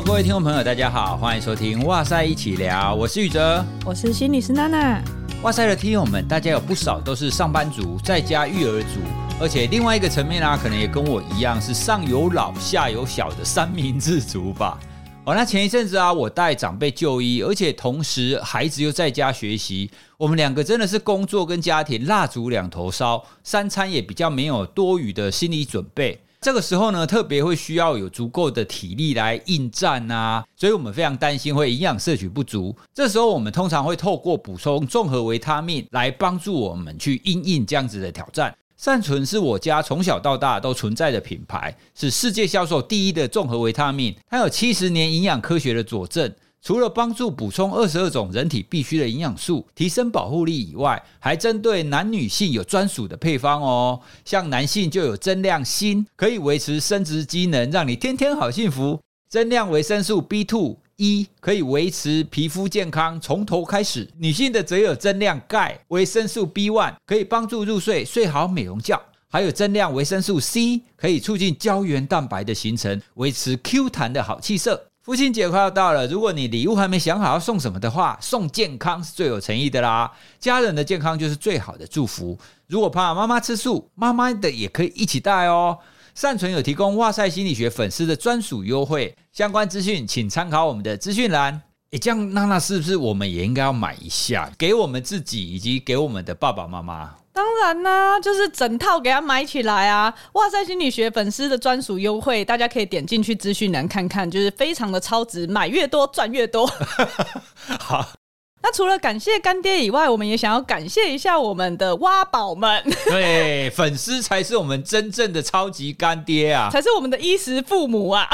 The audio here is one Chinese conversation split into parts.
Hello，各位听众朋友，大家好，欢迎收听哇塞一起聊，我是宇哲，我是心理师娜娜。哇塞的听友们，大家有不少都是上班族，在家育儿族，而且另外一个层面啊，可能也跟我一样是上有老下有小的三明治族吧。哦，那前一阵子啊，我带长辈就医，而且同时孩子又在家学习，我们两个真的是工作跟家庭蜡烛两头烧，三餐也比较没有多余的心理准备。这个时候呢，特别会需要有足够的体力来应战啊，所以我们非常担心会营养摄取不足。这时候我们通常会透过补充综合维他命来帮助我们去应应这样子的挑战。善存是我家从小到大都存在的品牌，是世界销售第一的综合维他命，它有七十年营养科学的佐证。除了帮助补充二十二种人体必需的营养素，提升保护力以外，还针对男女性有专属的配方哦。像男性就有增量锌，可以维持生殖机能，让你天天好幸福；增量维生素 B2、E，可以维持皮肤健康，从头开始。女性的则有增量钙、维生素 B1，可以帮助入睡，睡好美容觉；还有增量维生素 C，可以促进胶原蛋白的形成，维持 Q 弹的好气色。父亲节快要到了，如果你礼物还没想好要送什么的话，送健康是最有诚意的啦。家人的健康就是最好的祝福。如果怕妈妈吃素，妈妈的也可以一起带哦。善存有提供哇塞心理学粉丝的专属优惠，相关资讯请参考我们的资讯栏。诶，这样娜娜是不是我们也应该要买一下，给我们自己以及给我们的爸爸妈妈？当然啦、啊，就是整套给他买起来啊！哇塞心理学粉丝的专属优惠，大家可以点进去资讯栏看看，就是非常的超值，买越多赚越多。好，那除了感谢干爹以外，我们也想要感谢一下我们的挖宝们。对，粉丝才是我们真正的超级干爹啊，才是我们的衣食父母啊！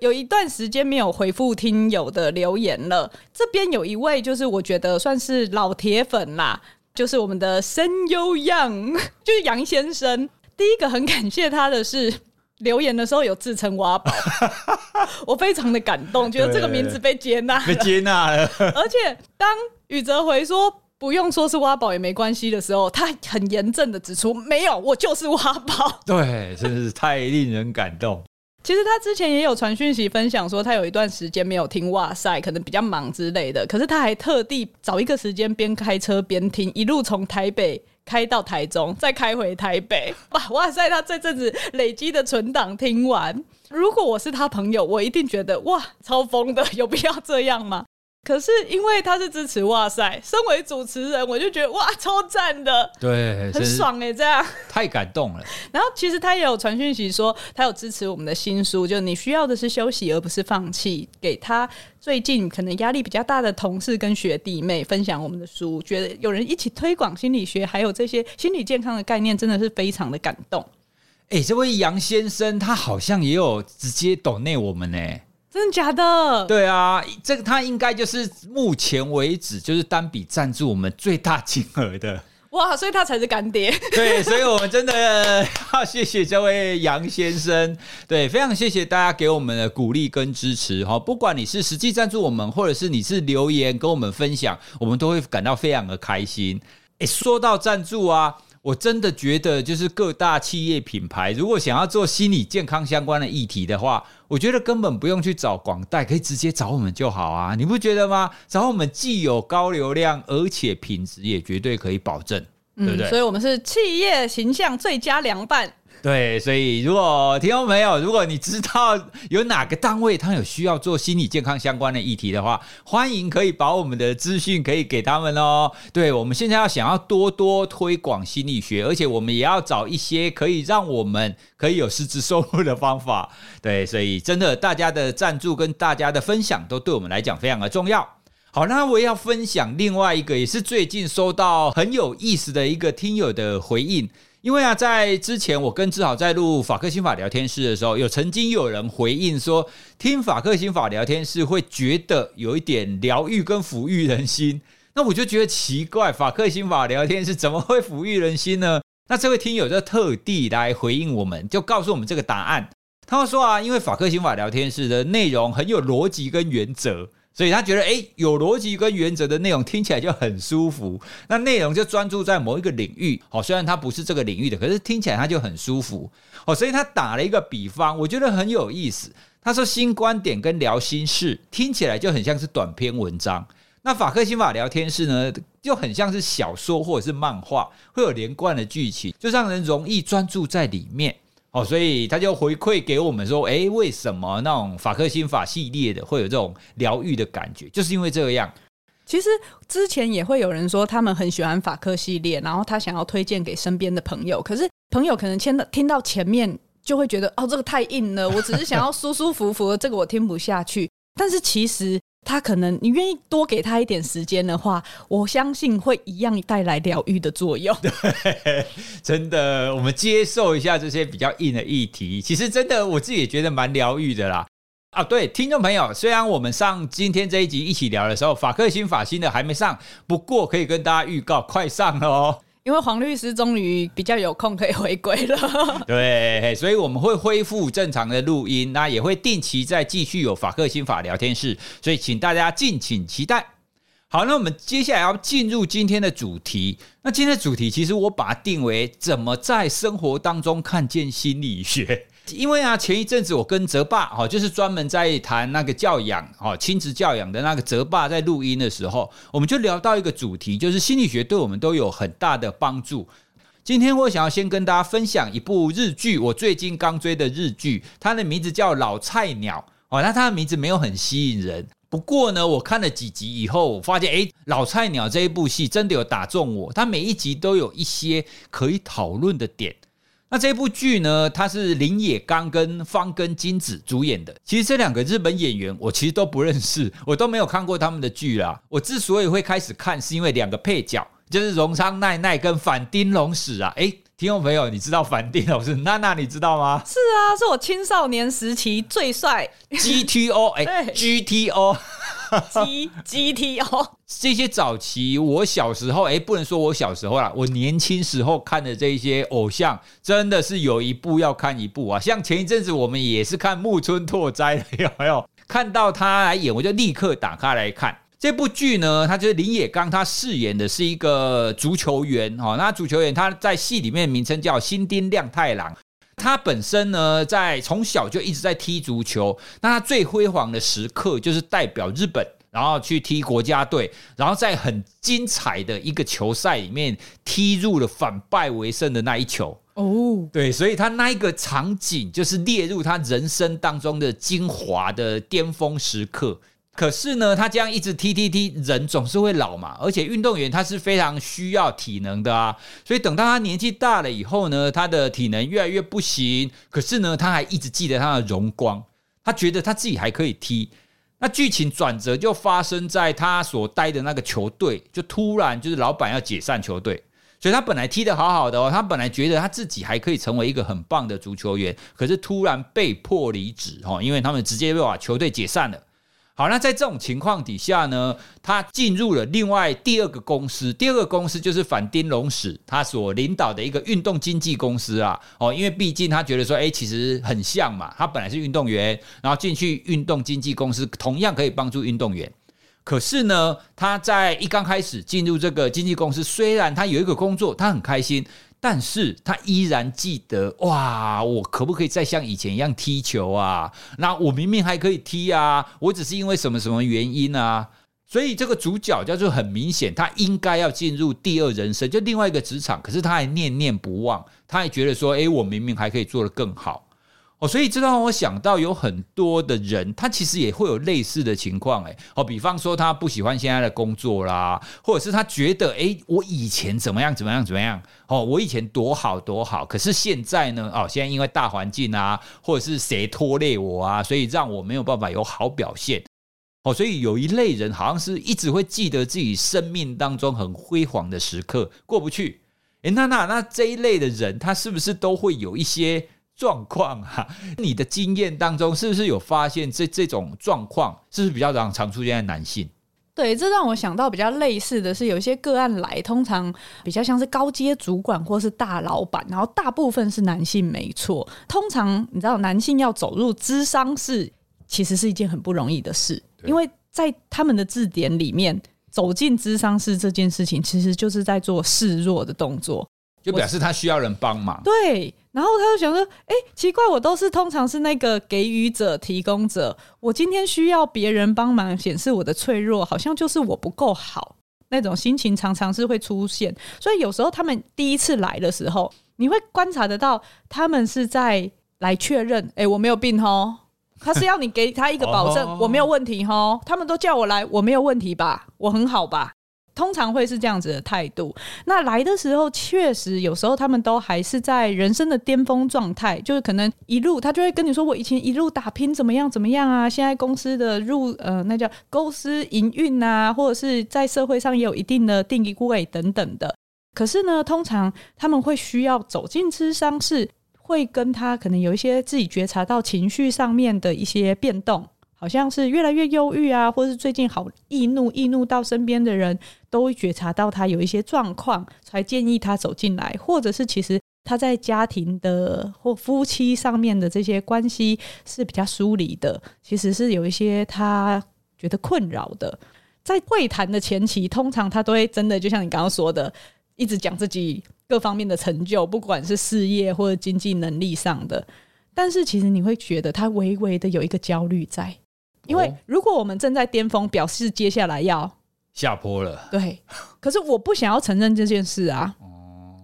有一段时间没有回复听友的留言了，这边有一位，就是我觉得算是老铁粉啦。就是我们的声优杨，就是杨先生。第一个很感谢他的是留言的时候有自称挖宝，我非常的感动，觉得这个名字被接纳，被接纳了。而且当宇哲回说不用说是挖宝也没关系的时候，他很严正的指出，没有，我就是挖宝。对，真是太令人感动。其实他之前也有传讯息分享说，他有一段时间没有听哇塞，可能比较忙之类的。可是他还特地找一个时间边开车边听，一路从台北开到台中，再开回台北，哇哇塞他这阵子累积的存档听完。如果我是他朋友，我一定觉得哇，超疯的，有必要这样吗？可是因为他是支持哇塞，身为主持人，我就觉得哇，超赞的，对，很爽哎，这样太感动了。然后其实他也有传讯息说，他有支持我们的新书，就你需要的是休息，而不是放弃。给他最近可能压力比较大的同事跟学弟妹分享我们的书，觉得有人一起推广心理学，还有这些心理健康的概念，真的是非常的感动。哎，这位杨先生他好像也有直接抖内我们呢。真的假的？对啊，这个他应该就是目前为止就是单笔赞助我们最大金额的哇，所以他才是干爹。对，所以我们真的要谢谢这位杨先生，对，非常谢谢大家给我们的鼓励跟支持哈，不管你是实际赞助我们，或者是你是留言跟我们分享，我们都会感到非常的开心。诶，说到赞助啊。我真的觉得，就是各大企业品牌，如果想要做心理健康相关的议题的话，我觉得根本不用去找广代，可以直接找我们就好啊！你不觉得吗？找我们既有高流量，而且品质也绝对可以保证，对不对？所以我们是企业形象最佳凉拌。对，所以如果听众朋友，如果你知道有哪个单位他有需要做心理健康相关的议题的话，欢迎可以把我们的资讯可以给他们哦。对，我们现在要想要多多推广心理学，而且我们也要找一些可以让我们可以有实质收入的方法。对，所以真的大家的赞助跟大家的分享都对我们来讲非常的重要。好，那我要分享另外一个，也是最近收到很有意思的一个听友的回应。因为啊，在之前我跟志豪在录法克心法聊天室的时候，有曾经有人回应说，听法克心法聊天室会觉得有一点疗愈跟抚育人心。那我就觉得奇怪，法克心法聊天室怎么会抚育人心呢？那这位听友就特地来回应我们，就告诉我们这个答案。他说啊，因为法克心法聊天室的内容很有逻辑跟原则。所以他觉得，哎，有逻辑跟原则的内容听起来就很舒服。那内容就专注在某一个领域，好，虽然他不是这个领域的，可是听起来他就很舒服。哦，所以他打了一个比方，我觉得很有意思。他说新观点跟聊心事听起来就很像是短篇文章，那法克心法聊天室呢，就很像是小说或者是漫画，会有连贯的剧情，就让人容易专注在里面。哦，所以他就回馈给我们说，哎，为什么那种法克心法系列的会有这种疗愈的感觉？就是因为这样。其实之前也会有人说他们很喜欢法克系列，然后他想要推荐给身边的朋友，可是朋友可能听到听到前面就会觉得，哦，这个太硬了，我只是想要舒舒服服的，这个我听不下去。但是其实。他可能，你愿意多给他一点时间的话，我相信会一样带来疗愈的作用。对，真的，我们接受一下这些比较硬的议题，其实真的我自己也觉得蛮疗愈的啦。啊，对，听众朋友，虽然我们上今天这一集一起聊的时候，法克心法新的还没上，不过可以跟大家预告，快上了哦。因为黄律师终于比较有空可以回归了，对，所以我们会恢复正常的录音，那也会定期再继续有法克新法聊天室，所以请大家敬请期待。好，那我们接下来要进入今天的主题。那今天的主题其实我把它定为怎么在生活当中看见心理学。因为啊，前一阵子我跟泽爸哈，就是专门在谈那个教养哈，亲子教养的那个泽爸在录音的时候，我们就聊到一个主题，就是心理学对我们都有很大的帮助。今天我想要先跟大家分享一部日剧，我最近刚追的日剧，它的名字叫《老菜鸟》哦，那它的名字没有很吸引人，不过呢，我看了几集以后，我发现诶，《老菜鸟》这一部戏真的有打中我，它每一集都有一些可以讨论的点。那这部剧呢，它是林野刚跟方根金子主演的。其实这两个日本演员，我其实都不认识，我都没有看过他们的剧啦。我之所以会开始看，是因为两个配角，就是荣昌奈奈跟反町隆史啊。诶，听众朋友，你知道反町隆史？娜娜，你知道吗？是啊，是我青少年时期最帅。GTO，诶，GTO。G G T O 这些早期我小时候，哎，不能说我小时候啦，我年轻时候看的这些偶像，真的是有一部要看一部啊。像前一阵子我们也是看木村拓哉的，有没有？看到他来演，我就立刻打开来看这部剧呢。他就是林野刚，他饰演的是一个足球员哦。那足球员他在戏里面的名称叫新丁亮太郎。他本身呢，在从小就一直在踢足球。那他最辉煌的时刻就是代表日本，然后去踢国家队，然后在很精彩的一个球赛里面踢入了反败为胜的那一球。哦，对，所以他那一个场景就是列入他人生当中的精华的巅峰时刻。可是呢，他这样一直踢踢踢，人总是会老嘛，而且运动员他是非常需要体能的啊，所以等到他年纪大了以后呢，他的体能越来越不行。可是呢，他还一直记得他的荣光，他觉得他自己还可以踢。那剧情转折就发生在他所待的那个球队，就突然就是老板要解散球队，所以他本来踢得好好的哦，他本来觉得他自己还可以成为一个很棒的足球员，可是突然被迫离职哦，因为他们直接就把球队解散了。好，那在这种情况底下呢，他进入了另外第二个公司，第二个公司就是反丁龙史他所领导的一个运动经纪公司啊。哦，因为毕竟他觉得说，诶，其实很像嘛，他本来是运动员，然后进去运动经纪公司，同样可以帮助运动员。可是呢，他在一刚开始进入这个经纪公司，虽然他有一个工作，他很开心。但是他依然记得哇，我可不可以再像以前一样踢球啊？那我明明还可以踢啊，我只是因为什么什么原因啊？所以这个主角叫做很明显，他应该要进入第二人生，就另外一个职场，可是他还念念不忘，他还觉得说，诶，我明明还可以做得更好。哦，所以这让我想到有很多的人，他其实也会有类似的情况，诶，哦，比方说他不喜欢现在的工作啦，或者是他觉得，诶，我以前怎么样怎么样怎么样，哦，我以前多好多好，可是现在呢，哦，现在因为大环境啊，或者是谁拖累我啊，所以让我没有办法有好表现。哦，所以有一类人好像是一直会记得自己生命当中很辉煌的时刻过不去。诶，那那那这一类的人，他是不是都会有一些？状况啊，你的经验当中是不是有发现这这种状况是不是比较常常出现在男性？对，这让我想到比较类似的是，有一些个案来，通常比较像是高阶主管或是大老板，然后大部分是男性，没错。通常你知道，男性要走入智商室，其实是一件很不容易的事，因为在他们的字典里面，走进智商室这件事情，其实就是在做示弱的动作。就表示他需要人帮忙。对，然后他就想说，哎，奇怪，我都是通常是那个给予者、提供者，我今天需要别人帮忙，显示我的脆弱，好像就是我不够好，那种心情常常是会出现。所以有时候他们第一次来的时候，你会观察得到，他们是在来确认，哎，我没有病哦，他是要你给他一个保证，我没有问题哦，他们都叫我来，我没有问题吧，我很好吧。通常会是这样子的态度。那来的时候，确实有时候他们都还是在人生的巅峰状态，就是可能一路他就会跟你说：“我以前一路打拼怎么样怎么样啊，现在公司的入呃那叫公司营运啊，或者是在社会上也有一定的定义位等等的。”可是呢，通常他们会需要走进咨商室，会跟他可能有一些自己觉察到情绪上面的一些变动。好像是越来越忧郁啊，或是最近好易怒，易怒到身边的人都会觉察到他有一些状况，才建议他走进来，或者是其实他在家庭的或夫妻上面的这些关系是比较疏离的，其实是有一些他觉得困扰的。在会谈的前期，通常他都会真的就像你刚刚说的，一直讲自己各方面的成就，不管是事业或者经济能力上的，但是其实你会觉得他微微的有一个焦虑在。因为如果我们正在巅峰，表示接下来要下坡了。对，可是我不想要承认这件事啊，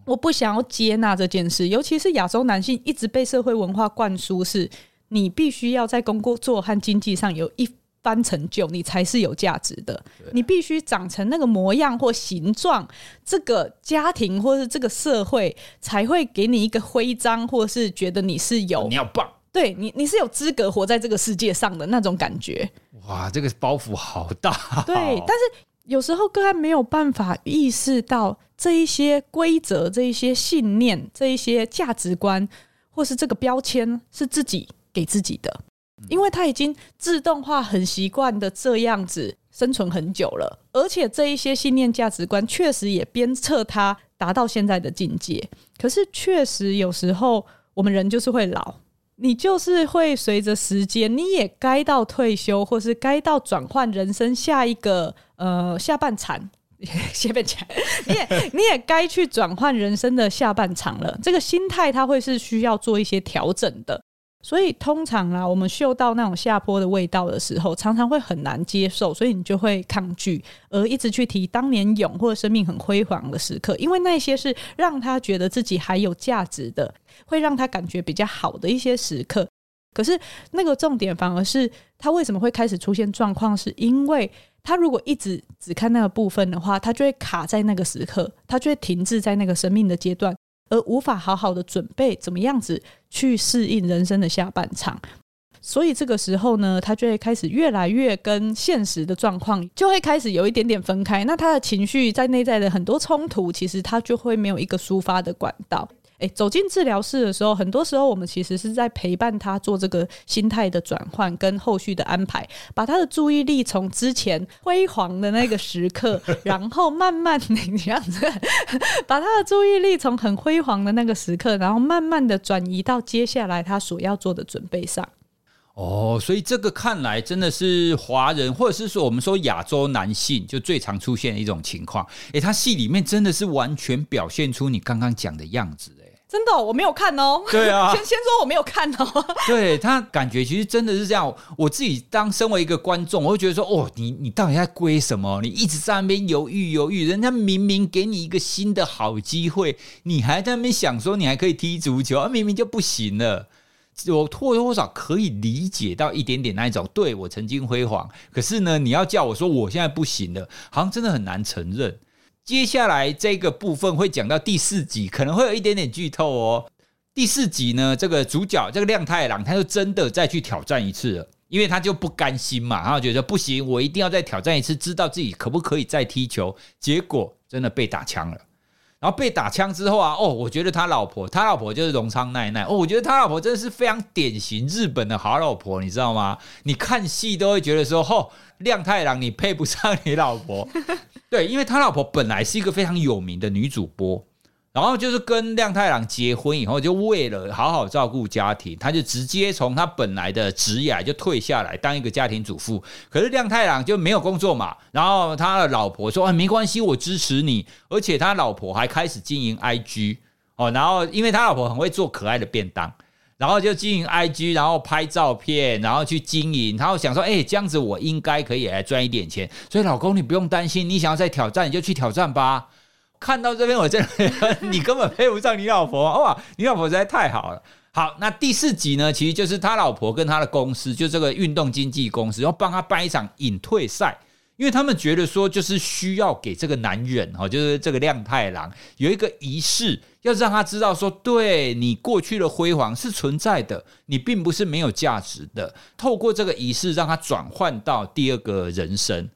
我不想要接纳这件事。尤其是亚洲男性一直被社会文化灌输，是你必须要在工作和经济上有一番成就，你才是有价值的。你必须长成那个模样或形状，这个家庭或是这个社会才会给你一个徽章，或是觉得你是有你要棒。对你，你是有资格活在这个世界上的那种感觉。哇，这个包袱好大。对，但是有时候个案没有办法意识到这一些规则、这一些信念、这一些价值观，或是这个标签是自己给自己的，因为他已经自动化、很习惯的这样子生存很久了，而且这一些信念、价值观确实也鞭策他达到现在的境界。可是，确实有时候我们人就是会老。你就是会随着时间，你也该到退休，或是该到转换人生下一个呃下半场，下半场，你也你也该去转换人生的下半场了。这个心态它会是需要做一些调整的。所以通常啊，我们嗅到那种下坡的味道的时候，常常会很难接受，所以你就会抗拒，而一直去提当年勇或者生命很辉煌的时刻，因为那些是让他觉得自己还有价值的，会让他感觉比较好的一些时刻。可是那个重点反而是他为什么会开始出现状况，是因为他如果一直只看那个部分的话，他就会卡在那个时刻，他就会停滞在那个生命的阶段。而无法好好的准备怎么样子去适应人生的下半场，所以这个时候呢，他就会开始越来越跟现实的状况就会开始有一点点分开。那他的情绪在内在的很多冲突，其实他就会没有一个抒发的管道。诶，走进治疗室的时候，很多时候我们其实是在陪伴他做这个心态的转换跟后续的安排，把他的注意力从之前辉煌的那个时刻，然后慢慢的 这样子，把他的注意力从很辉煌的那个时刻，然后慢慢的转移到接下来他所要做的准备上。哦，所以这个看来真的是华人，或者是说我们说亚洲男性就最常出现的一种情况。诶，他戏里面真的是完全表现出你刚刚讲的样子。真的、哦，我没有看哦。对啊，先先说我没有看哦。对，他感觉其实真的是这样。我自己当身为一个观众，我会觉得说，哦，你你到底在归什么？你一直在那边犹豫犹豫，人家明明给你一个新的好机会，你还在那边想说你还可以踢足球，明明就不行了。我或多或少可以理解到一点点那一种，对，我曾经辉煌，可是呢，你要叫我说我现在不行了，好像真的很难承认。接下来这个部分会讲到第四集，可能会有一点点剧透哦。第四集呢，这个主角这个亮太郎，他就真的再去挑战一次了，因为他就不甘心嘛，他觉得不行，我一定要再挑战一次，知道自己可不可以再踢球。结果真的被打枪了，然后被打枪之后啊，哦，我觉得他老婆，他老婆就是荣仓奈奈，哦，我觉得他老婆真的是非常典型日本的好老婆，你知道吗？你看戏都会觉得说，哦，亮太郎你配不上你老婆。对，因为他老婆本来是一个非常有名的女主播，然后就是跟亮太郎结婚以后，就为了好好照顾家庭，他就直接从他本来的职业就退下来当一个家庭主妇。可是亮太郎就没有工作嘛，然后他的老婆说：“啊，没关系，我支持你。”而且他老婆还开始经营 IG，哦，然后因为他老婆很会做可爱的便当，然后就经营 IG，然后拍照片，然后去经营，然后想说，哎，这样子我应该可以来赚一点钱。所以老公，你不用担心，你想要再挑战，你就去挑战吧。看到这边，我真的，你根本配不上你老婆哇！你老婆实在太好了。好，那第四集呢，其实就是他老婆跟他的公司，就这个运动经纪公司，要帮他办一场隐退赛，因为他们觉得说，就是需要给这个男人哈，就是这个亮太郎有一个仪式，要让他知道说，对你过去的辉煌是存在的，你并不是没有价值的。透过这个仪式，让他转换到第二个人生。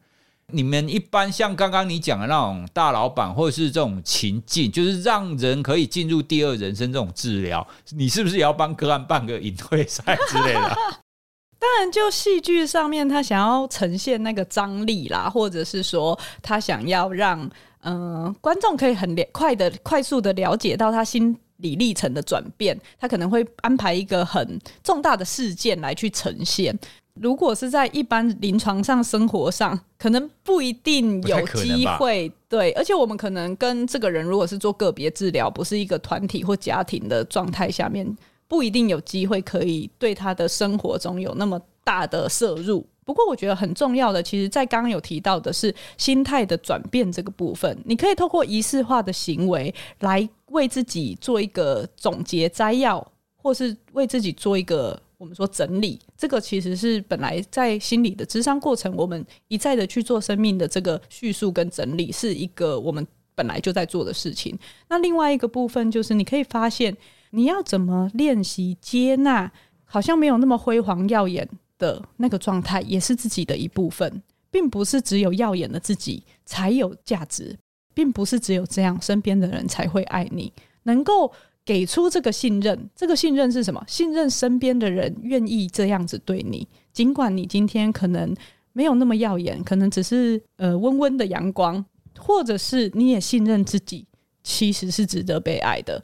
你们一般像刚刚你讲的那种大老板，或者是这种情境，就是让人可以进入第二人生这种治疗，你是不是也要帮个案办个隐退赛之类的？当然，就戏剧上面，他想要呈现那个张力啦，或者是说他想要让嗯、呃、观众可以很快的、快速的了解到他心理历程的转变，他可能会安排一个很重大的事件来去呈现。如果是在一般临床上、生活上，可能不一定有机会。对，而且我们可能跟这个人，如果是做个别治疗，不是一个团体或家庭的状态下面，不一定有机会可以对他的生活中有那么大的摄入。不过，我觉得很重要的，其实，在刚刚有提到的是心态的转变这个部分，你可以透过仪式化的行为来为自己做一个总结摘要，或是为自己做一个。我们说整理，这个其实是本来在心理的智商过程，我们一再的去做生命的这个叙述跟整理，是一个我们本来就在做的事情。那另外一个部分就是，你可以发现，你要怎么练习接纳，好像没有那么辉煌耀眼的那个状态，也是自己的一部分，并不是只有耀眼的自己才有价值，并不是只有这样，身边的人才会爱你，能够。给出这个信任，这个信任是什么？信任身边的人愿意这样子对你，尽管你今天可能没有那么耀眼，可能只是呃温温的阳光，或者是你也信任自己，其实是值得被爱的。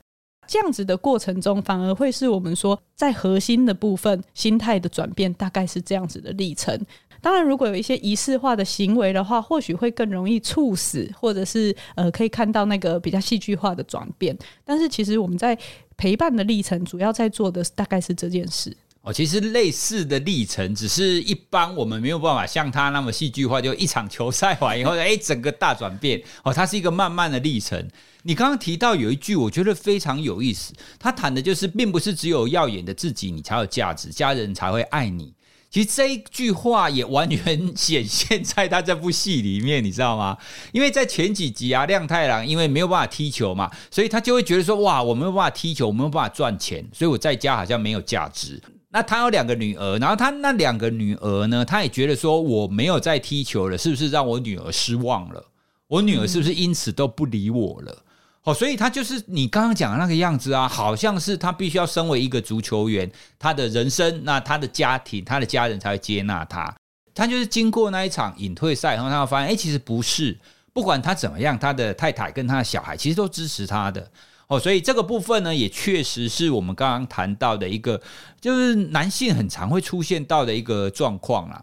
这样子的过程中，反而会是我们说在核心的部分，心态的转变，大概是这样子的历程。当然，如果有一些仪式化的行为的话，或许会更容易促使，或者是呃，可以看到那个比较戏剧化的转变。但是，其实我们在陪伴的历程，主要在做的大概是这件事。哦，其实类似的历程，只是一般我们没有办法像他那么戏剧化，就一场球赛完以后，哎，整个大转变。哦，它是一个慢慢的历程。你刚刚提到有一句，我觉得非常有意思，他谈的就是，并不是只有耀眼的自己，你才有价值，家人才会爱你。其实这一句话也完全显现在他这部戏里面，你知道吗？因为在前几集啊，亮太郎因为没有办法踢球嘛，所以他就会觉得说：哇，我没有办法踢球，我没有办法赚钱，所以我在家好像没有价值。那他有两个女儿，然后他那两个女儿呢，他也觉得说：我没有在踢球了，是不是让我女儿失望了？我女儿是不是因此都不理我了？哦，所以他就是你刚刚讲的那个样子啊，好像是他必须要身为一个足球员，他的人生，那他的家庭，他的家人才会接纳他。他就是经过那一场隐退赛，然后他会发现，哎，其实不是，不管他怎么样，他的太太跟他的小孩其实都支持他的。哦，所以这个部分呢，也确实是我们刚刚谈到的一个，就是男性很常会出现到的一个状况啊。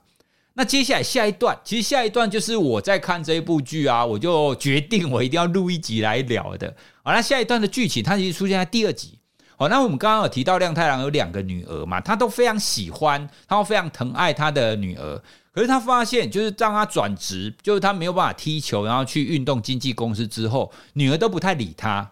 那接下来下一段，其实下一段就是我在看这一部剧啊，我就决定我一定要录一集来聊的。好，那下一段的剧情，它其实出现在第二集。好，那我们刚刚有提到亮太郎有两个女儿嘛，他都非常喜欢，他都非常疼爱他的女儿。可是他发现，就是当他转职，就是他没有办法踢球，然后去运动经纪公司之后，女儿都不太理他。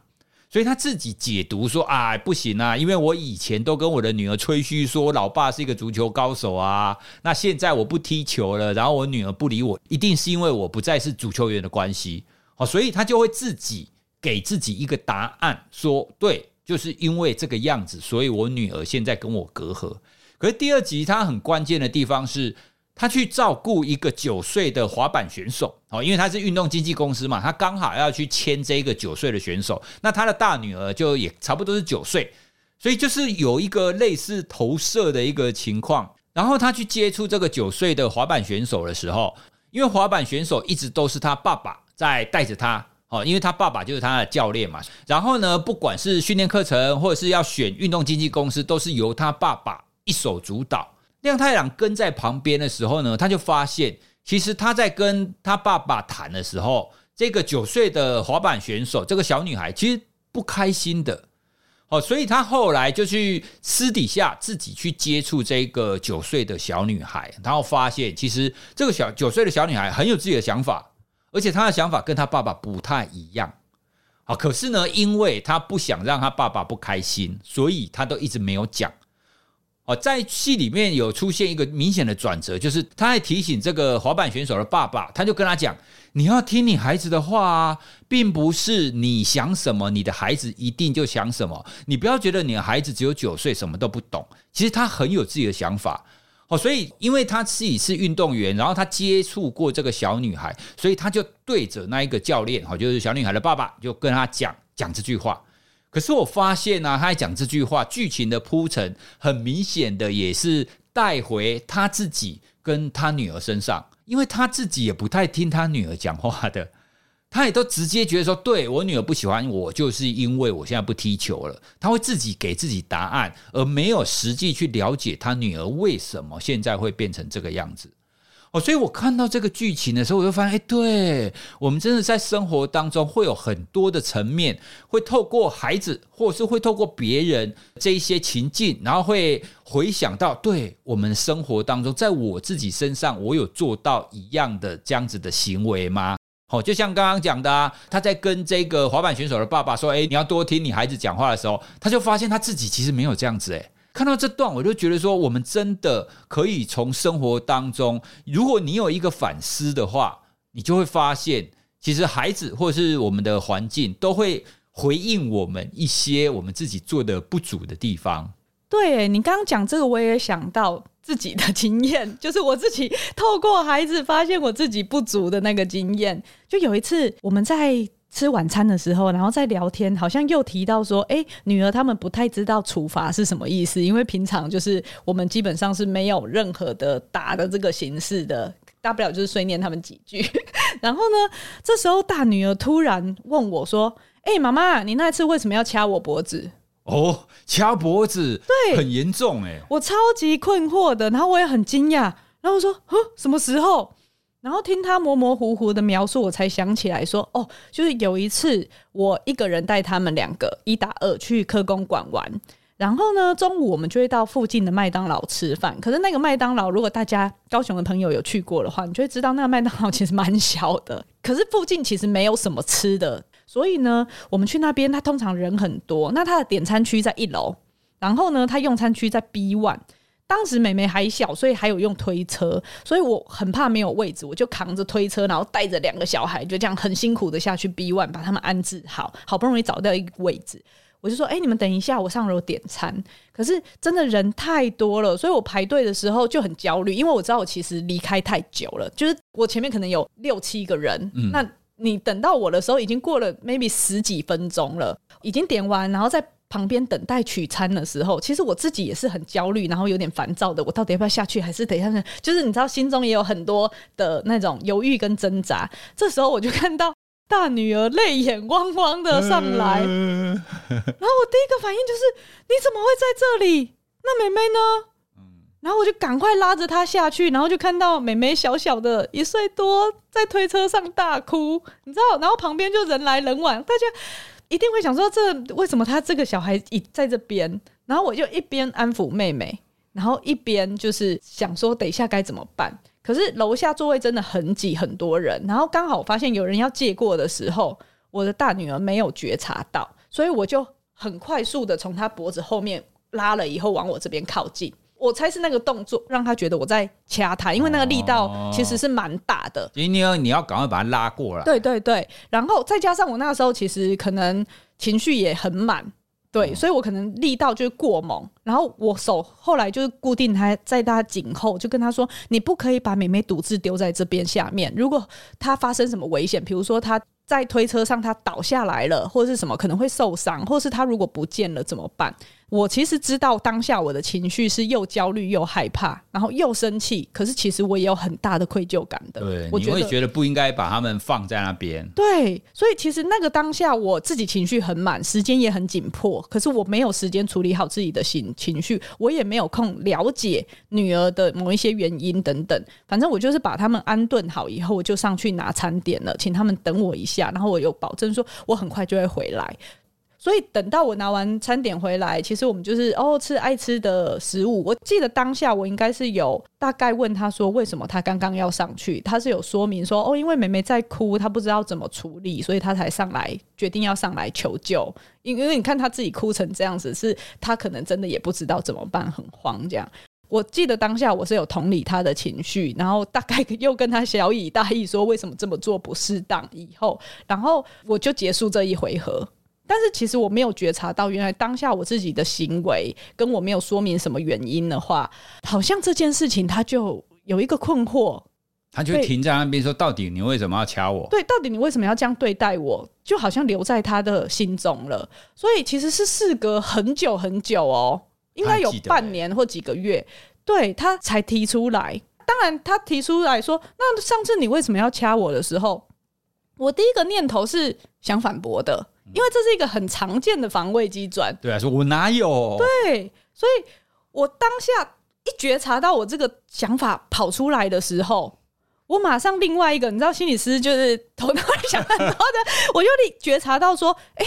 所以他自己解读说啊，不行啊，因为我以前都跟我的女儿吹嘘说，老爸是一个足球高手啊。那现在我不踢球了，然后我女儿不理我，一定是因为我不再是足球员的关系。好，所以他就会自己给自己一个答案，说对，就是因为这个样子，所以我女儿现在跟我隔阂。可是第二集他很关键的地方是。他去照顾一个九岁的滑板选手，哦，因为他是运动经纪公司嘛，他刚好要去签这个九岁的选手。那他的大女儿就也差不多是九岁，所以就是有一个类似投射的一个情况。然后他去接触这个九岁的滑板选手的时候，因为滑板选手一直都是他爸爸在带着他，哦，因为他爸爸就是他的教练嘛。然后呢，不管是训练课程或者是要选运动经纪公司，都是由他爸爸一手主导。亮太郎跟在旁边的时候呢，他就发现，其实他在跟他爸爸谈的时候，这个九岁的滑板选手，这个小女孩，其实不开心的。哦，所以他后来就去私底下自己去接触这个九岁的小女孩，然后发现其实这个小九岁的小女孩很有自己的想法，而且她的想法跟她爸爸不太一样。啊，可是呢，因为她不想让她爸爸不开心，所以她都一直没有讲。哦，在戏里面有出现一个明显的转折，就是他还提醒这个滑板选手的爸爸，他就跟他讲：“你要听你孩子的话啊，并不是你想什么，你的孩子一定就想什么。你不要觉得你的孩子只有九岁，什么都不懂。其实他很有自己的想法。哦，所以因为他自己是运动员，然后他接触过这个小女孩，所以他就对着那一个教练，哦，就是小女孩的爸爸，就跟他讲讲这句话。”可是我发现呢、啊，他在讲这句话，剧情的铺陈很明显的也是带回他自己跟他女儿身上，因为他自己也不太听他女儿讲话的，他也都直接觉得说，对，我女儿不喜欢我，就是因为我现在不踢球了，他会自己给自己答案，而没有实际去了解他女儿为什么现在会变成这个样子。所以我看到这个剧情的时候，我就发现，哎，对，我们真的在生活当中会有很多的层面，会透过孩子，或是会透过别人这一些情境，然后会回想到，对我们生活当中，在我自己身上，我有做到一样的这样子的行为吗？哦，就像刚刚讲的啊，他在跟这个滑板选手的爸爸说，哎，你要多听你孩子讲话的时候，他就发现他自己其实没有这样子，哎。看到这段，我就觉得说，我们真的可以从生活当中，如果你有一个反思的话，你就会发现，其实孩子或是我们的环境都会回应我们一些我们自己做的不足的地方。对，你刚刚讲这个，我也想到自己的经验，就是我自己透过孩子发现我自己不足的那个经验。就有一次我们在。吃晚餐的时候，然后在聊天，好像又提到说，哎，女儿他们不太知道处罚是什么意思，因为平常就是我们基本上是没有任何的打的这个形式的，大不了就是碎念他们几句。然后呢，这时候大女儿突然问我说：“哎，妈妈，你那次为什么要掐我脖子？”哦，掐脖子，对，很严重哎，我超级困惑的，然后我也很惊讶，然后我说：“哼，什么时候？”然后听他模模糊糊的描述，我才想起来说，哦，就是有一次我一个人带他们两个一打二去科公馆玩，然后呢，中午我们就会到附近的麦当劳吃饭。可是那个麦当劳，如果大家高雄的朋友有去过的话，你就会知道那个麦当劳其实蛮小的。可是附近其实没有什么吃的，所以呢，我们去那边，他通常人很多。那他的点餐区在一楼，然后呢，他用餐区在 B one。当时妹妹还小，所以还有用推车，所以我很怕没有位置，我就扛着推车，然后带着两个小孩，就这样很辛苦的下去 B one 把他们安置好，好不容易找到一个位置，我就说：“哎、欸，你们等一下，我上楼点餐。”可是真的人太多了，所以我排队的时候就很焦虑，因为我知道我其实离开太久了，就是我前面可能有六七个人，嗯、那你等到我的时候已经过了 maybe 十几分钟了，已经点完，然后再。旁边等待取餐的时候，其实我自己也是很焦虑，然后有点烦躁的。我到底要不要下去，还是等一下呢？就是你知道，心中也有很多的那种犹豫跟挣扎。这时候我就看到大女儿泪眼汪汪的上来，然后我第一个反应就是：你怎么会在这里？那妹妹呢？然后我就赶快拉着她下去，然后就看到妹妹小小的一岁多在推车上大哭，你知道？然后旁边就人来人往，大家。一定会想说，这为什么他这个小孩已在这边？然后我就一边安抚妹妹，然后一边就是想说，等一下该怎么办？可是楼下座位真的很挤，很多人。然后刚好我发现有人要借过的时候，我的大女儿没有觉察到，所以我就很快速的从她脖子后面拉了以后，往我这边靠近。我猜是那个动作让他觉得我在掐他，因为那个力道其实是蛮大的。所以你要你要赶快把他拉过来。对对对，然后再加上我那个时候其实可能情绪也很满，对，所以我可能力道就过猛。然后我手后来就是固定他在他颈后，就跟他说：“你不可以把妹妹独自丢在这边下面。如果他发生什么危险，比如说他在推车上他倒下来了，或者是什么可能会受伤，或是他如果不见了怎么办？”我其实知道当下我的情绪是又焦虑又害怕，然后又生气。可是其实我也有很大的愧疚感的。对，你会觉得不应该把他们放在那边。对，所以其实那个当下我自己情绪很满，时间也很紧迫。可是我没有时间处理好自己的心情绪，我也没有空了解女儿的某一些原因等等。反正我就是把他们安顿好以后，我就上去拿餐点了，请他们等我一下。然后我有保证说，我很快就会回来。所以等到我拿完餐点回来，其实我们就是哦吃爱吃的食物。我记得当下我应该是有大概问他说，为什么他刚刚要上去，他是有说明说哦，因为妹妹在哭，他不知道怎么处理，所以他才上来决定要上来求救。因因为你看他自己哭成这样子，是他可能真的也不知道怎么办，很慌这样。我记得当下我是有同理他的情绪，然后大概又跟他小以大意说为什么这么做不适当，以后然后我就结束这一回合。但是其实我没有觉察到，原来当下我自己的行为跟我没有说明什么原因的话，好像这件事情他就有一个困惑，他就停在那边说：“到底你为什么要掐我？”对，到底你为什么要这样对待我？就好像留在他的心中了。所以其实是事隔很久很久哦，应该有半年或几个月，对他才提出来。当然，他提出来说：“那上次你为什么要掐我的时候？”我第一个念头是想反驳的。因为这是一个很常见的防卫机转，对啊，说我哪有？对，所以我当下一觉察到我这个想法跑出来的时候，我马上另外一个，你知道，心理师就是头脑里想很多的，我就觉察到说，哎，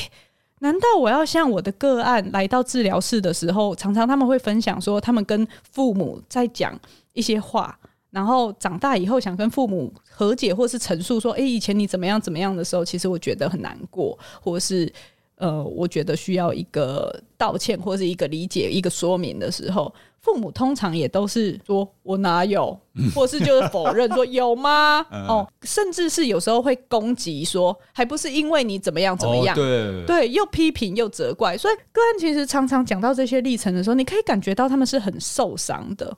难道我要像我的个案来到治疗室的时候，常常他们会分享说，他们跟父母在讲一些话。然后长大以后想跟父母和解，或是陈述说：“哎，以前你怎么样怎么样的时候，其实我觉得很难过，或是呃，我觉得需要一个道歉，或是一个理解、一个说明的时候，父母通常也都是说我哪有，或是就是否认说有吗？哦，甚至是有时候会攻击说，还不是因为你怎么样怎么样？对对，又批评又责怪，所以个案其实常常讲到这些历程的时候，你可以感觉到他们是很受伤的。”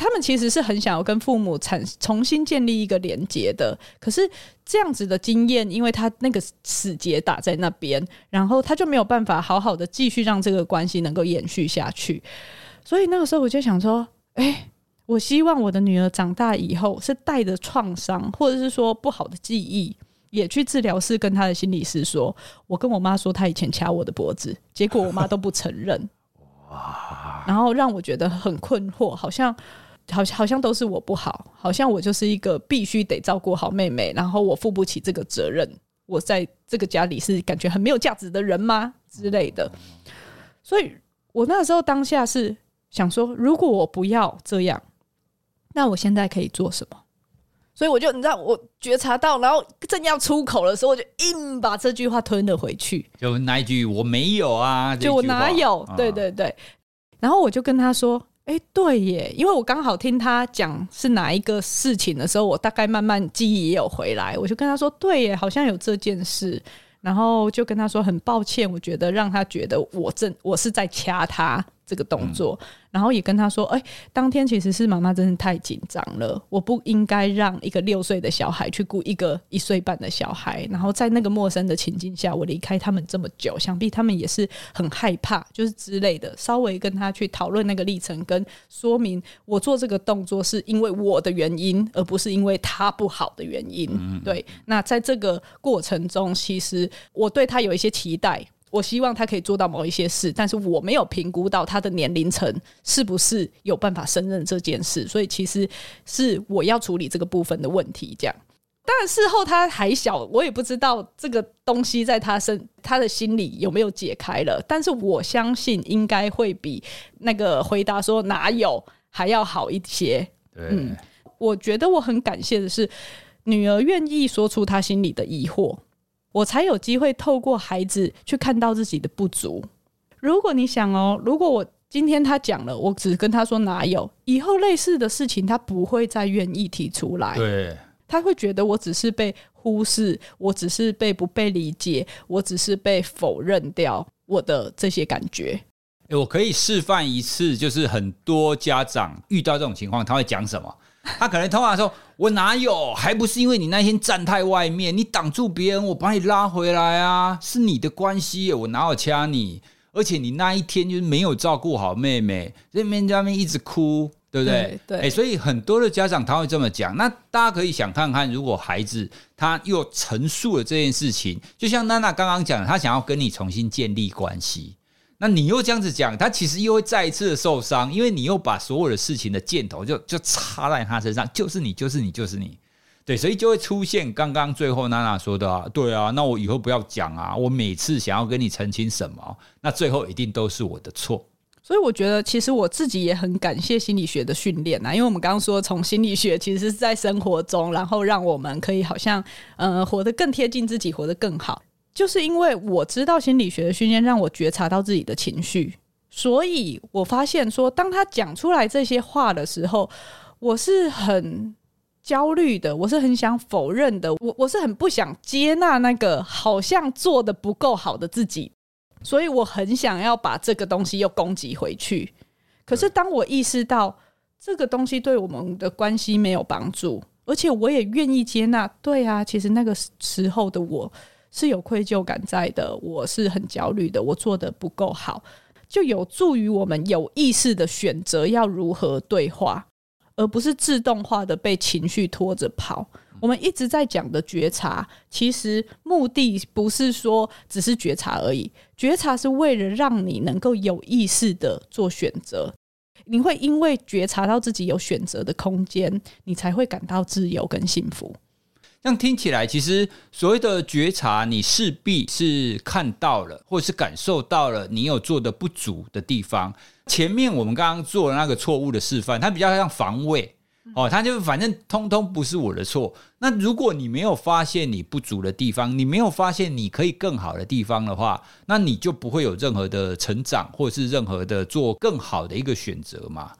他们其实是很想要跟父母产重新建立一个连接的，可是这样子的经验，因为他那个死结打在那边，然后他就没有办法好好的继续让这个关系能够延续下去。所以那个时候我就想说，哎，我希望我的女儿长大以后是带着创伤，或者是说不好的记忆，也去治疗室跟他的心理师说，我跟我妈说她以前掐我的脖子，结果我妈都不承认，哇，然后让我觉得很困惑，好像。好像好像都是我不好，好像我就是一个必须得照顾好妹妹，然后我负不起这个责任，我在这个家里是感觉很没有价值的人吗之类的？所以我那时候当下是想说，如果我不要这样，那我现在可以做什么？所以我就你知道，我觉察到，然后正要出口的时候，我就硬把这句话吞了回去。就那一句我没有啊，就我哪有？对对对，然后我就跟他说。哎，对耶，因为我刚好听他讲是哪一个事情的时候，我大概慢慢记忆也有回来，我就跟他说，对耶，好像有这件事，然后就跟他说很抱歉，我觉得让他觉得我正我是在掐他。这个动作，然后也跟他说：“哎，当天其实是妈妈真的太紧张了，我不应该让一个六岁的小孩去顾一个一岁半的小孩。然后在那个陌生的情境下，我离开他们这么久，想必他们也是很害怕，就是之类的。稍微跟他去讨论那个历程，跟说明我做这个动作是因为我的原因，而不是因为他不好的原因。对，那在这个过程中，其实我对他有一些期待。”我希望他可以做到某一些事，但是我没有评估到他的年龄层是不是有办法胜任这件事，所以其实是我要处理这个部分的问题。这样，当然事后他还小，我也不知道这个东西在他身他的心里有没有解开了，但是我相信应该会比那个回答说哪有还要好一些。对，嗯，我觉得我很感谢的是女儿愿意说出她心里的疑惑。我才有机会透过孩子去看到自己的不足。如果你想哦，如果我今天他讲了，我只跟他说哪有，以后类似的事情他不会再愿意提出来。对，他会觉得我只是被忽视，我只是被不被理解，我只是被否认掉我的这些感觉。欸，我可以示范一次，就是很多家长遇到这种情况，他会讲什么？他可能通常说：“我哪有？还不是因为你那天站太外面，你挡住别人，我把你拉回来啊！是你的关系，我哪有掐你？而且你那一天就是没有照顾好妹妹，在那边在那边一直哭，对不对？对，对、欸。所以很多的家长他会这么讲。那大家可以想看看，如果孩子他又陈述了这件事情，就像娜娜刚刚讲的，他想要跟你重新建立关系。”那你又这样子讲，他其实又会再一次的受伤，因为你又把所有的事情的箭头就就插在他身上，就是你，就是你，就是你。对，所以就会出现刚刚最后娜娜说的啊，对啊，那我以后不要讲啊，我每次想要跟你澄清什么，那最后一定都是我的错。所以我觉得，其实我自己也很感谢心理学的训练呐，因为我们刚刚说，从心理学其实是在生活中，然后让我们可以好像呃活得更贴近自己，活得更好。就是因为我知道心理学的训练，让我觉察到自己的情绪，所以我发现说，当他讲出来这些话的时候，我是很焦虑的，我是很想否认的，我我是很不想接纳那个好像做得不够好的自己。所以我很想要把这个东西又攻击回去，可是当我意识到这个东西对我们的关系没有帮助，而且我也愿意接纳，对啊，其实那个时候的我是有愧疚感在的，我是很焦虑的，我做得不够好，就有助于我们有意识的选择要如何对话，而不是自动化的被情绪拖着跑。我们一直在讲的觉察，其实目的不是说只是觉察而已。觉察是为了让你能够有意识的做选择，你会因为觉察到自己有选择的空间，你才会感到自由跟幸福。这样听起来，其实所谓的觉察，你势必是看到了，或者是感受到了你有做的不足的地方。前面我们刚刚做的那个错误的示范，它比较像防卫。哦，它就反正通通不是我的错。那如果你没有发现你不足的地方，你没有发现你可以更好的地方的话，那你就不会有任何的成长，或者是任何的做更好的一个选择嘛。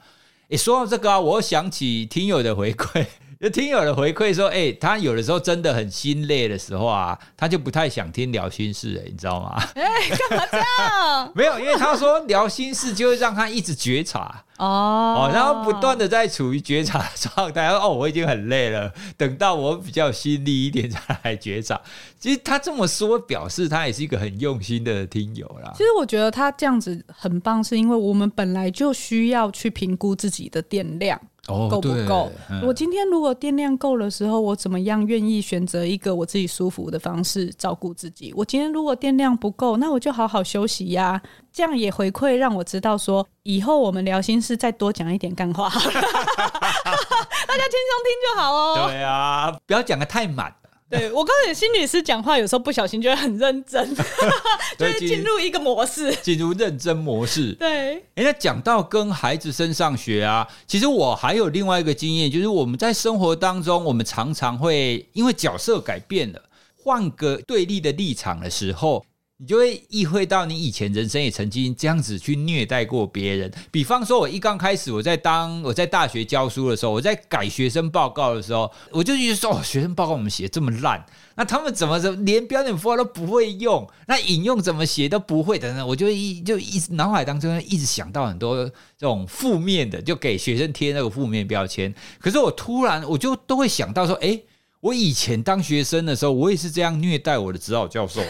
诶，说到这个啊，我又想起听友的回馈。就听友的回馈说，哎、欸，他有的时候真的很心累的时候啊，他就不太想听聊心事，哎，你知道吗？哎、欸，干嘛这样？没有，因为他说聊心事就会让他一直觉察哦，哦，然后不断的在处于觉察的状态。哦，我已经很累了，等到我比较心力一点再来觉察。其实他这么说，表示他也是一个很用心的听友啦。其实我觉得他这样子很棒，是因为我们本来就需要去评估自己的电量。够不够？嗯、我今天如果电量够的时候，我怎么样愿意选择一个我自己舒服的方式照顾自己？我今天如果电量不够，那我就好好休息呀、啊。这样也回馈让我知道说，以后我们聊心事再多讲一点干话，大家轻松听就好哦。对啊，不要讲的太满。对，我告诉你，心理师讲话有时候不小心就会很认真，就会进入一个模式，进入认真模式。对，哎，那讲到跟孩子身上学啊，其实我还有另外一个经验，就是我们在生活当中，我们常常会因为角色改变了，换个对立的立场的时候。你就会意会到，你以前人生也曾经这样子去虐待过别人。比方说，我一刚开始我在当我在大学教书的时候，我在改学生报告的时候，我就一直说：“哦，学生报告我们写这么烂，那他们怎么怎么连标点符号都不会用，那引用怎么写都不会等等。”我就一就一直脑海当中一直想到很多这种负面的，就给学生贴那个负面标签。可是我突然我就都会想到说：“诶。我以前当学生的时候，我也是这样虐待我的指导教授。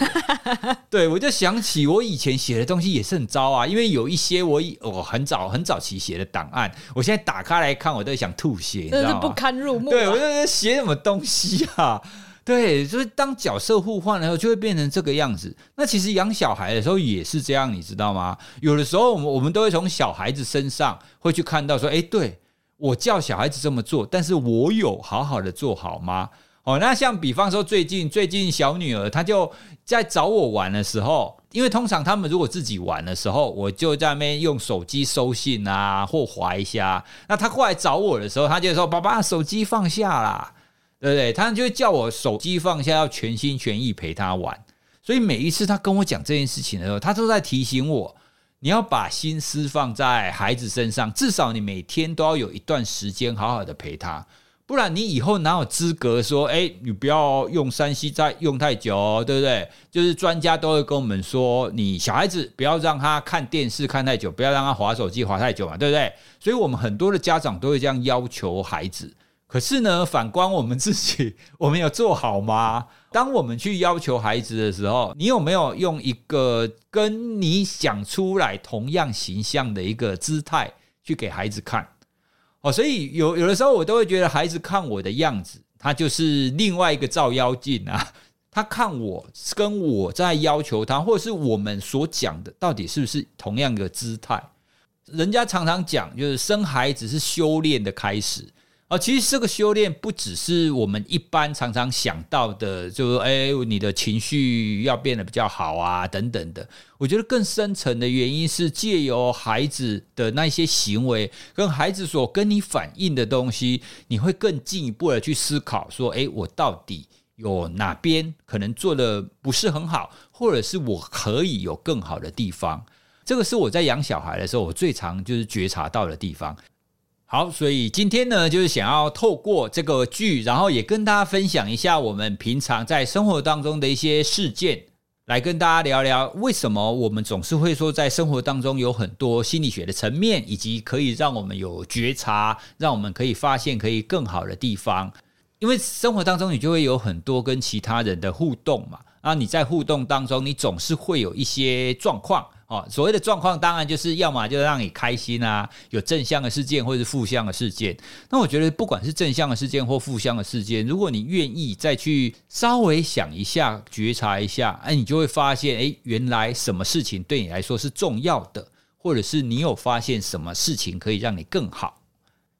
对，我就想起我以前写的东西也是很糟啊，因为有一些我我很早很早期写的档案，我现在打开来看，我都想吐血，你知道吗？真是不堪入目啊。对，我就在写什么东西啊？对，就是当角色互换的时候，就会变成这个样子。那其实养小孩的时候也是这样，你知道吗？有的时候我们我们都会从小孩子身上会去看到说，哎，对。我叫小孩子这么做，但是我有好好的做好吗？哦，那像比方说最近最近小女儿她就在找我玩的时候，因为通常他们如果自己玩的时候，我就在那边用手机收信啊或滑一下。那她过来找我的时候，她就说：“爸爸，手机放下啦，对不对？”她就会叫我手机放下，要全心全意陪她玩。所以每一次她跟我讲这件事情的时候，她都在提醒我。你要把心思放在孩子身上，至少你每天都要有一段时间好好的陪他，不然你以后哪有资格说，哎，你不要用 3C 再用太久，对不对？就是专家都会跟我们说，你小孩子不要让他看电视看太久，不要让他滑手机滑太久嘛，对不对？所以我们很多的家长都会这样要求孩子。可是呢，反观我们自己，我们有做好吗？当我们去要求孩子的时候，你有没有用一个跟你想出来同样形象的一个姿态去给孩子看？哦，所以有有的时候我都会觉得，孩子看我的样子，他就是另外一个照妖镜啊。他看我跟我在要求他，或者是我们所讲的，到底是不是同样的姿态？人家常常讲，就是生孩子是修炼的开始。哦，其实这个修炼不只是我们一般常常想到的，就是哎，你的情绪要变得比较好啊，等等的。我觉得更深层的原因是借由孩子的那些行为，跟孩子所跟你反映的东西，你会更进一步的去思考，说，哎，我到底有哪边可能做的不是很好，或者是我可以有更好的地方。这个是我在养小孩的时候，我最常就是觉察到的地方。好，所以今天呢，就是想要透过这个剧，然后也跟大家分享一下我们平常在生活当中的一些事件，来跟大家聊聊为什么我们总是会说在生活当中有很多心理学的层面，以及可以让我们有觉察，让我们可以发现可以更好的地方。因为生活当中你就会有很多跟其他人的互动嘛，啊，你在互动当中，你总是会有一些状况。哦，所谓的状况当然就是要么就让你开心啊，有正向的事件或者是负向的事件。那我觉得不管是正向的事件或负向的事件，如果你愿意再去稍微想一下、觉察一下，哎，你就会发现，哎，原来什么事情对你来说是重要的，或者是你有发现什么事情可以让你更好。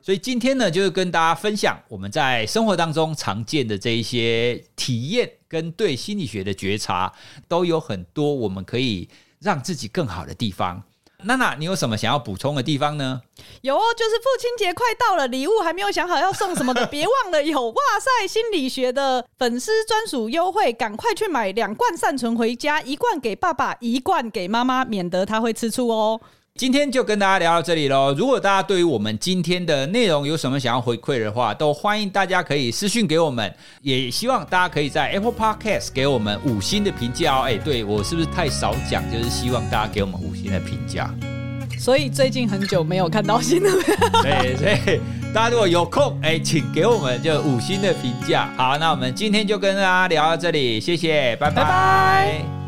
所以今天呢，就是跟大家分享我们在生活当中常见的这一些体验跟对心理学的觉察，都有很多我们可以。让自己更好的地方，娜娜，你有什么想要补充的地方呢？有哦，就是父亲节快到了，礼物还没有想好要送什么的，别忘了有哇塞心理学的粉丝专属优惠，赶快去买两罐善存回家，一罐给爸爸，一罐给妈妈，免得他会吃醋哦。今天就跟大家聊到这里喽。如果大家对于我们今天的内容有什么想要回馈的话，都欢迎大家可以私讯给我们。也希望大家可以在 Apple Podcast 给我们五星的评价哦。哎，对，我是不是太少讲？就是希望大家给我们五星的评价。所以最近很久没有看到新的。对，所以大家如果有空，哎，请给我们就五星的评价。好，那我们今天就跟大家聊到这里，谢谢，拜拜。拜拜。